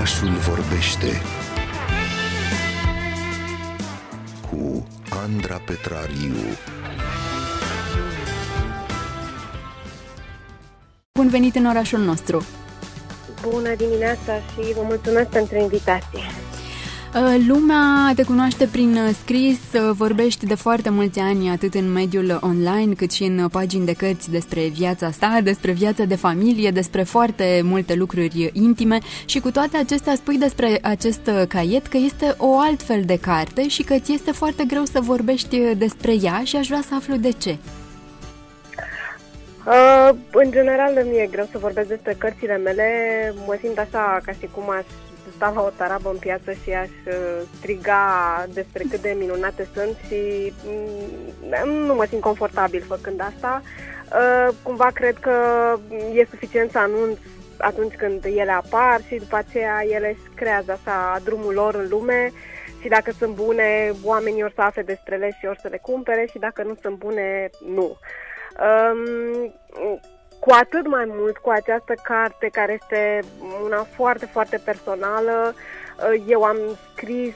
Orașul vorbește cu Andra Petrariu. Bun venit în orașul nostru! Bună dimineața și vă mulțumesc pentru invitație! Uh, lumea te cunoaște prin uh, scris, uh, vorbești de foarte mulți ani atât în mediul online cât și în pagini de cărți despre viața sa, despre viața de familie, despre foarte multe lucruri intime și cu toate acestea spui despre acest caiet că este o altfel de carte și că ți este foarte greu să vorbești despre ea și aș vrea să aflu de ce. Uh, în general, mi e greu să vorbesc despre cărțile mele. Mă simt așa ca și cum aș sta la o tarabă în piață și aș uh, striga despre cât de minunate sunt și mm, nu mă simt confortabil făcând asta. Uh, cumva cred că e suficient să anunț atunci când ele apar și după aceea ele își creează așa drumul lor în lume și dacă sunt bune, oamenii or să afle despre ele și or să le cumpere și dacă nu sunt bune, nu. Um, cu atât mai mult cu această carte care este una foarte, foarte personală. Uh, eu am scris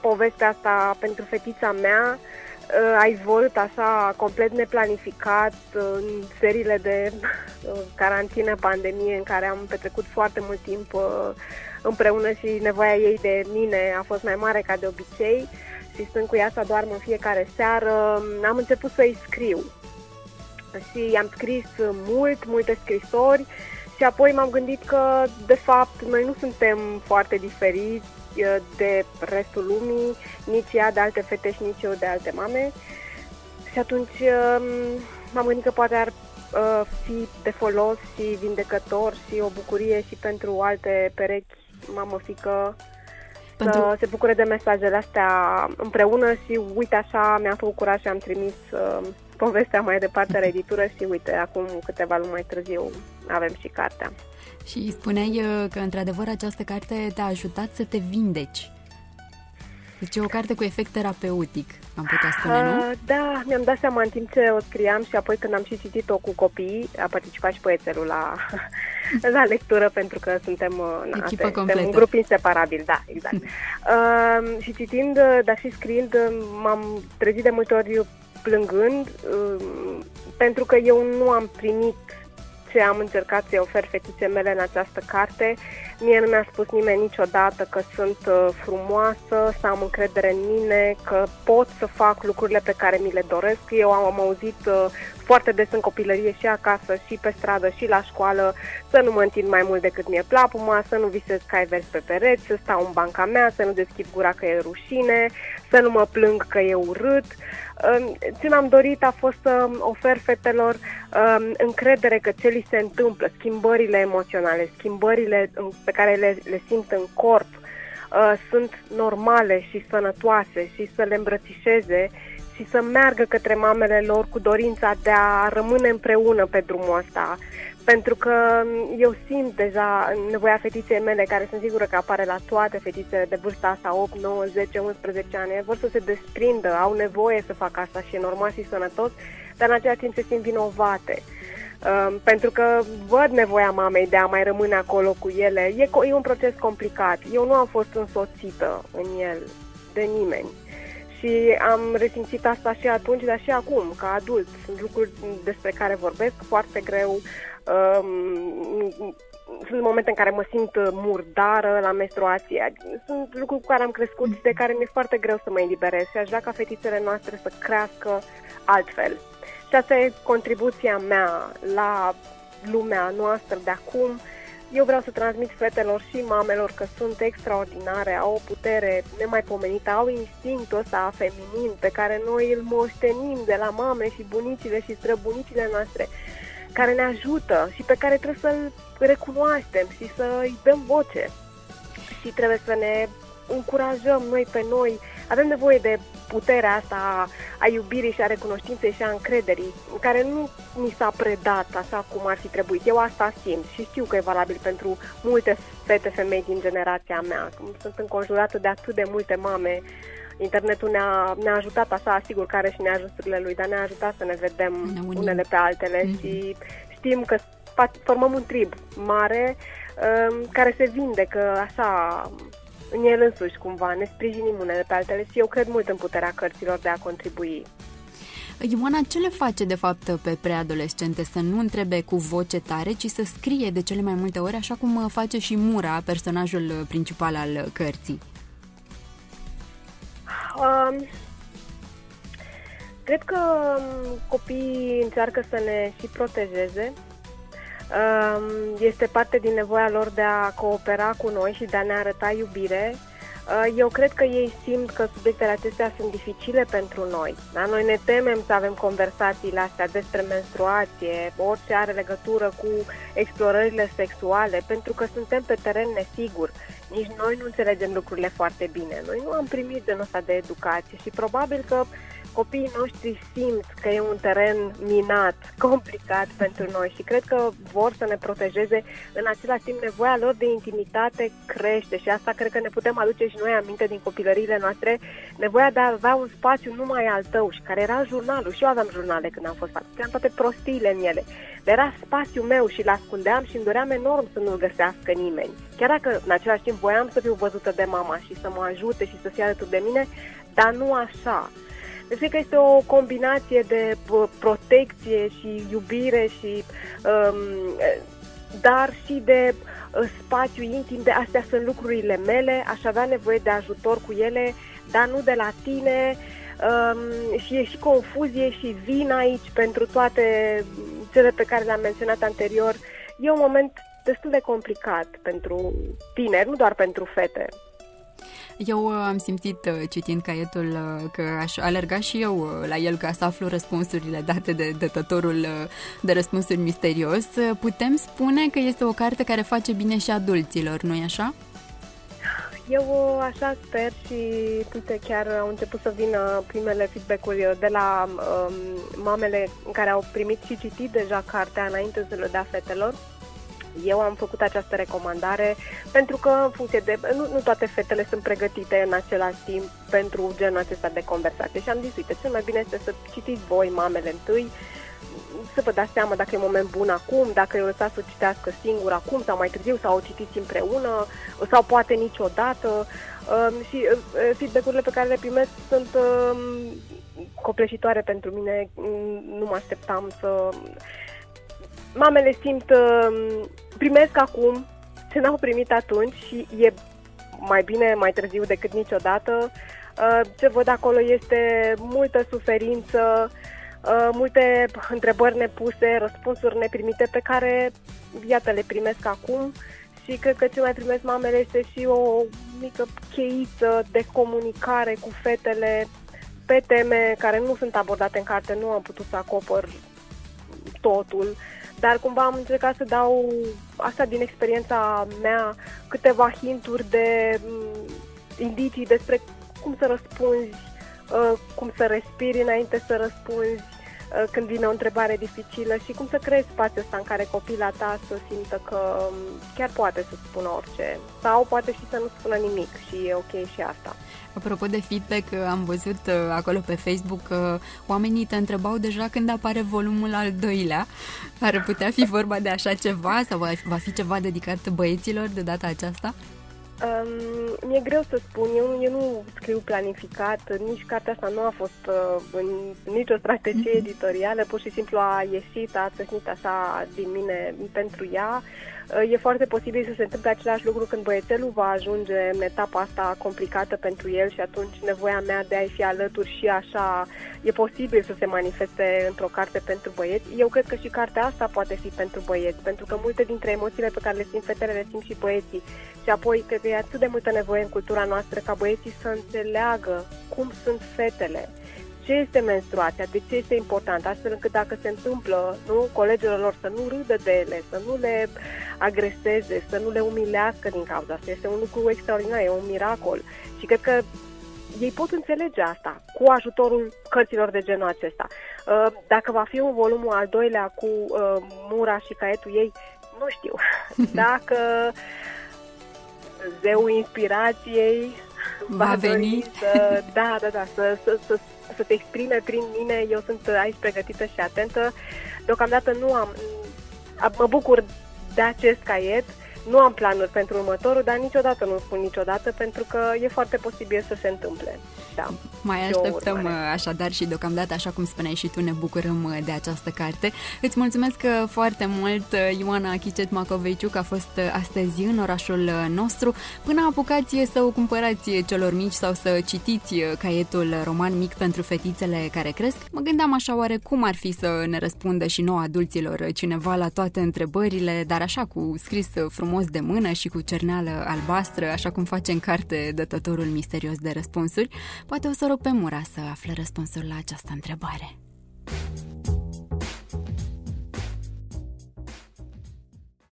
povestea asta pentru fetița mea, uh, a izvorât așa complet neplanificat în serile de uh, carantină, pandemie, în care am petrecut foarte mult timp împreună și nevoia ei de mine a fost mai mare ca de obicei. Și stând cu ea să doarmă în fiecare seară, am început să-i scriu și am scris mult, multe scrisori și apoi m-am gândit că, de fapt, noi nu suntem foarte diferiți uh, de restul lumii, nici ea de alte fete și nici eu de alte mame. Și atunci um, m-am gândit că poate ar uh, fi de folos și vindecător și o bucurie și pentru alte perechi mamă-fică pentru... să se bucure de mesajele astea împreună și uite așa mi-am făcut curaj și am trimis uh, povestea mai departe la editură și uite, acum câteva luni mai târziu avem și cartea. Și spuneai uh, că într-adevăr această carte te-a ajutat să te vindeci. Deci e o carte cu efect terapeutic, am putea spune, nu? Uh, da, mi-am dat seama în timp ce o scriam și apoi când am și citit-o cu copii, a participat și poețelul la, la lectură pentru că suntem, uh, na, Echipă suntem un grup inseparabil, da, exact. uh, și citind, uh, dar și scriind, m-am trezit de multe ori plângând, um, pentru că eu nu am primit ce am încercat să-i ofer fetițe mele în această carte. Mie nu mi-a spus nimeni niciodată că sunt uh, frumoasă, să am încredere în mine, că pot să fac lucrurile pe care mi le doresc. Eu am, am auzit uh, foarte des în copilărie și acasă, și pe stradă, și la școală, să nu mă întind mai mult decât mi-e plapuma, să nu visez că ai vers pe pereți, să stau în banca mea, să nu deschid gura că e rușine, să nu mă plâng că e urât. Ce mi-am dorit a fost să ofer fetelor um, încredere că ce li se întâmplă, schimbările emoționale, schimbările pe care le, le simt în corp, uh, sunt normale și sănătoase și să le îmbrățișeze și să meargă către mamele lor cu dorința de a rămâne împreună pe drumul ăsta. Pentru că eu simt deja nevoia fetiței mele, care sunt sigură că apare la toate fetițele de vârsta asta, 8, 9, 10, 11 ani, vor să se desprindă, au nevoie să facă asta și e normal și sănătos, dar în același timp se simt vinovate. Um, pentru că văd nevoia mamei de a mai rămâne acolo cu ele. E, e un proces complicat. Eu nu am fost însoțită în el de nimeni. Și am resimțit asta și atunci, dar și acum, ca adult. Sunt lucruri despre care vorbesc foarte greu. Um, sunt momente în care mă simt murdară la menstruație. Sunt lucruri cu care am crescut și de care mi-e foarte greu să mă eliberez și aș vrea ca fetițele noastre să crească altfel. Și asta e contribuția mea la lumea noastră de acum eu vreau să transmit fetelor și mamelor că sunt extraordinare, au o putere nemaipomenită, au instinctul ăsta feminin pe care noi îl moștenim de la mame și bunicile și străbunicile noastre, care ne ajută și pe care trebuie să-l recunoaștem și să îi dăm voce. Și trebuie să ne încurajăm noi pe noi. Avem nevoie de puterea asta a iubirii și a recunoștinței și a încrederii, care nu mi s-a predat așa cum ar fi trebuit. Eu asta simt și știu că e valabil pentru multe fete femei din generația mea. Sunt înconjurată de atât de multe mame internetul ne-a, ne-a ajutat așa, sigur că are și neajusturile lui, dar ne-a ajutat să ne vedem ne unele pe altele mm-hmm. și știm că formăm un trib mare um, care se vindecă așa în el însuși cumva, ne sprijinim unele pe altele și eu cred mult în puterea cărților de a contribui. Ioana, ce le face de fapt pe preadolescente să nu întrebe cu voce tare, ci să scrie de cele mai multe ori, așa cum face și Mura, personajul principal al cărții? Um, cred că um, copiii încearcă să ne și protejeze. Um, este parte din nevoia lor de a coopera cu noi și de a ne arăta iubire Uh, eu cred că ei simt că subiectele acestea sunt dificile pentru noi. Da? Noi ne temem să avem conversațiile astea despre menstruație, orice are legătură cu explorările sexuale, pentru că suntem pe teren nesigur. Nici noi nu înțelegem lucrurile foarte bine. Noi nu am primit genul ăsta de educație și probabil că copiii noștri simt că e un teren minat, complicat pentru noi și cred că vor să ne protejeze. În același timp, nevoia lor de intimitate crește și asta cred că ne putem aduce și noi aminte din copilăriile noastre, nevoia de a avea un spațiu numai al tău și care era jurnalul. Și eu aveam jurnale când am fost fac, am toate prostiile în ele. Era spațiul meu și l-ascundeam și îmi doream enorm să nu-l găsească nimeni. Chiar dacă în același timp voiam să fiu văzută de mama și să mă ajute și să fie alături de mine, dar nu așa. Deci cred că este o combinație de protecție și iubire și um, dar și de uh, spațiu intim, de astea sunt lucrurile mele, aș avea nevoie de ajutor cu ele, dar nu de la tine um, și e și confuzie și vin aici pentru toate cele pe care le-am menționat anterior. E un moment destul de complicat pentru tineri, nu doar pentru fete. Eu uh, am simțit, uh, citind caietul, uh, că aș alerga și eu la el ca să aflu răspunsurile date de dătătorul de răspunsuri misterios. Putem spune că este o carte care face bine și adulților, nu-i așa? Eu așa sper și uite, chiar au început să vină primele feedback-uri de la um, mamele care au primit și citit deja cartea înainte să le dea fetelor eu am făcut această recomandare pentru că, în funcție de. Nu, nu toate fetele sunt pregătite în același timp pentru genul acesta de conversație și am zis, uite, cel mai bine este să citiți voi, mamele, întâi, să vă dați seama dacă e moment bun acum, dacă eu lăsați să citească singur acum sau mai târziu sau o citiți împreună sau poate niciodată um, și uh, feedback-urile pe care le primesc sunt um, copleșitoare pentru mine, nu mă așteptam să... Mamele simt uh, primesc acum ce n-au primit atunci și e mai bine mai târziu decât niciodată. Uh, ce văd acolo este multă suferință, uh, multe întrebări nepuse, răspunsuri neprimite pe care, iată, le primesc acum și cred că ce mai primesc mamele este și o mică cheiță de comunicare cu fetele pe teme care nu sunt abordate în carte, nu am putut să acopăr totul dar cumva am încercat să dau asta din experiența mea, câteva hinturi de mm, indicii despre cum să răspunzi, uh, cum să respiri înainte să răspunzi, uh, când vine o întrebare dificilă și cum să creezi spațiul ăsta în care copila ta să simtă că um, chiar poate să spună orice sau poate și să nu spună nimic și e ok și asta. Apropo de feedback, am văzut uh, acolo pe Facebook că oamenii te întrebau deja când apare volumul al doilea. Ar putea fi vorba de așa ceva sau va fi ceva dedicat băieților de data aceasta? Um, mi-e greu să spun, eu, eu nu scriu planificat, nici cartea asta nu a fost uh, în nicio strategie mhm. editorială, pur și simplu a ieșit, a țăsnit așa din mine pentru ea. Uh, e foarte posibil să se întâmple același lucru când băiețelul va ajunge în etapa asta complicată pentru el și atunci nevoia mea de a-i fi alături și așa e posibil să se manifeste într-o carte pentru băieți. Eu cred că și cartea asta poate fi pentru băieți, pentru că multe dintre emoțiile pe care le simt fetele le simt și băieții. Și apoi cred că e atât de multă nevoie în cultura noastră ca băieții să înțeleagă cum sunt fetele ce este menstruația, de ce este important, astfel încât dacă se întâmplă, nu, colegilor lor să nu râdă de ele, să nu le agreseze, să nu le umilească din cauza asta. Este un lucru extraordinar, e un miracol. Și cred că ei pot înțelege asta cu ajutorul cărților de genul acesta. Uh, dacă va fi un volumul al doilea cu uh, Mura și caietul ei, nu știu. Dacă zeul inspirației va, va veni să, da, da, da, să, să, să, să te exprime prin mine, eu sunt aici pregătită și atentă. Deocamdată nu am mă bucur de acest caiet. Nu am planuri pentru următorul, dar niciodată nu spun niciodată, pentru că e foarte posibil să se întâmple. Da. Mai Și o așteptăm urmare. așadar și deocamdată, așa cum spuneai și tu, ne bucurăm de această carte. Îți mulțumesc uh, foarte mult, Ioana Chicet Macoveciuc, a fost uh, astăzi în orașul uh, nostru. Până apucați să o cumpărați celor mici sau să citiți caietul roman mic pentru fetițele care cresc, mă gândeam așa oare cum ar fi să ne răspundă și nouă adulților cineva la toate întrebările, dar așa cu scris frumos de mână și cu cerneală albastră, așa cum face în carte dătătorul misterios de răspunsuri. Poate o să rog pe Mura să afle răspunsul la această întrebare.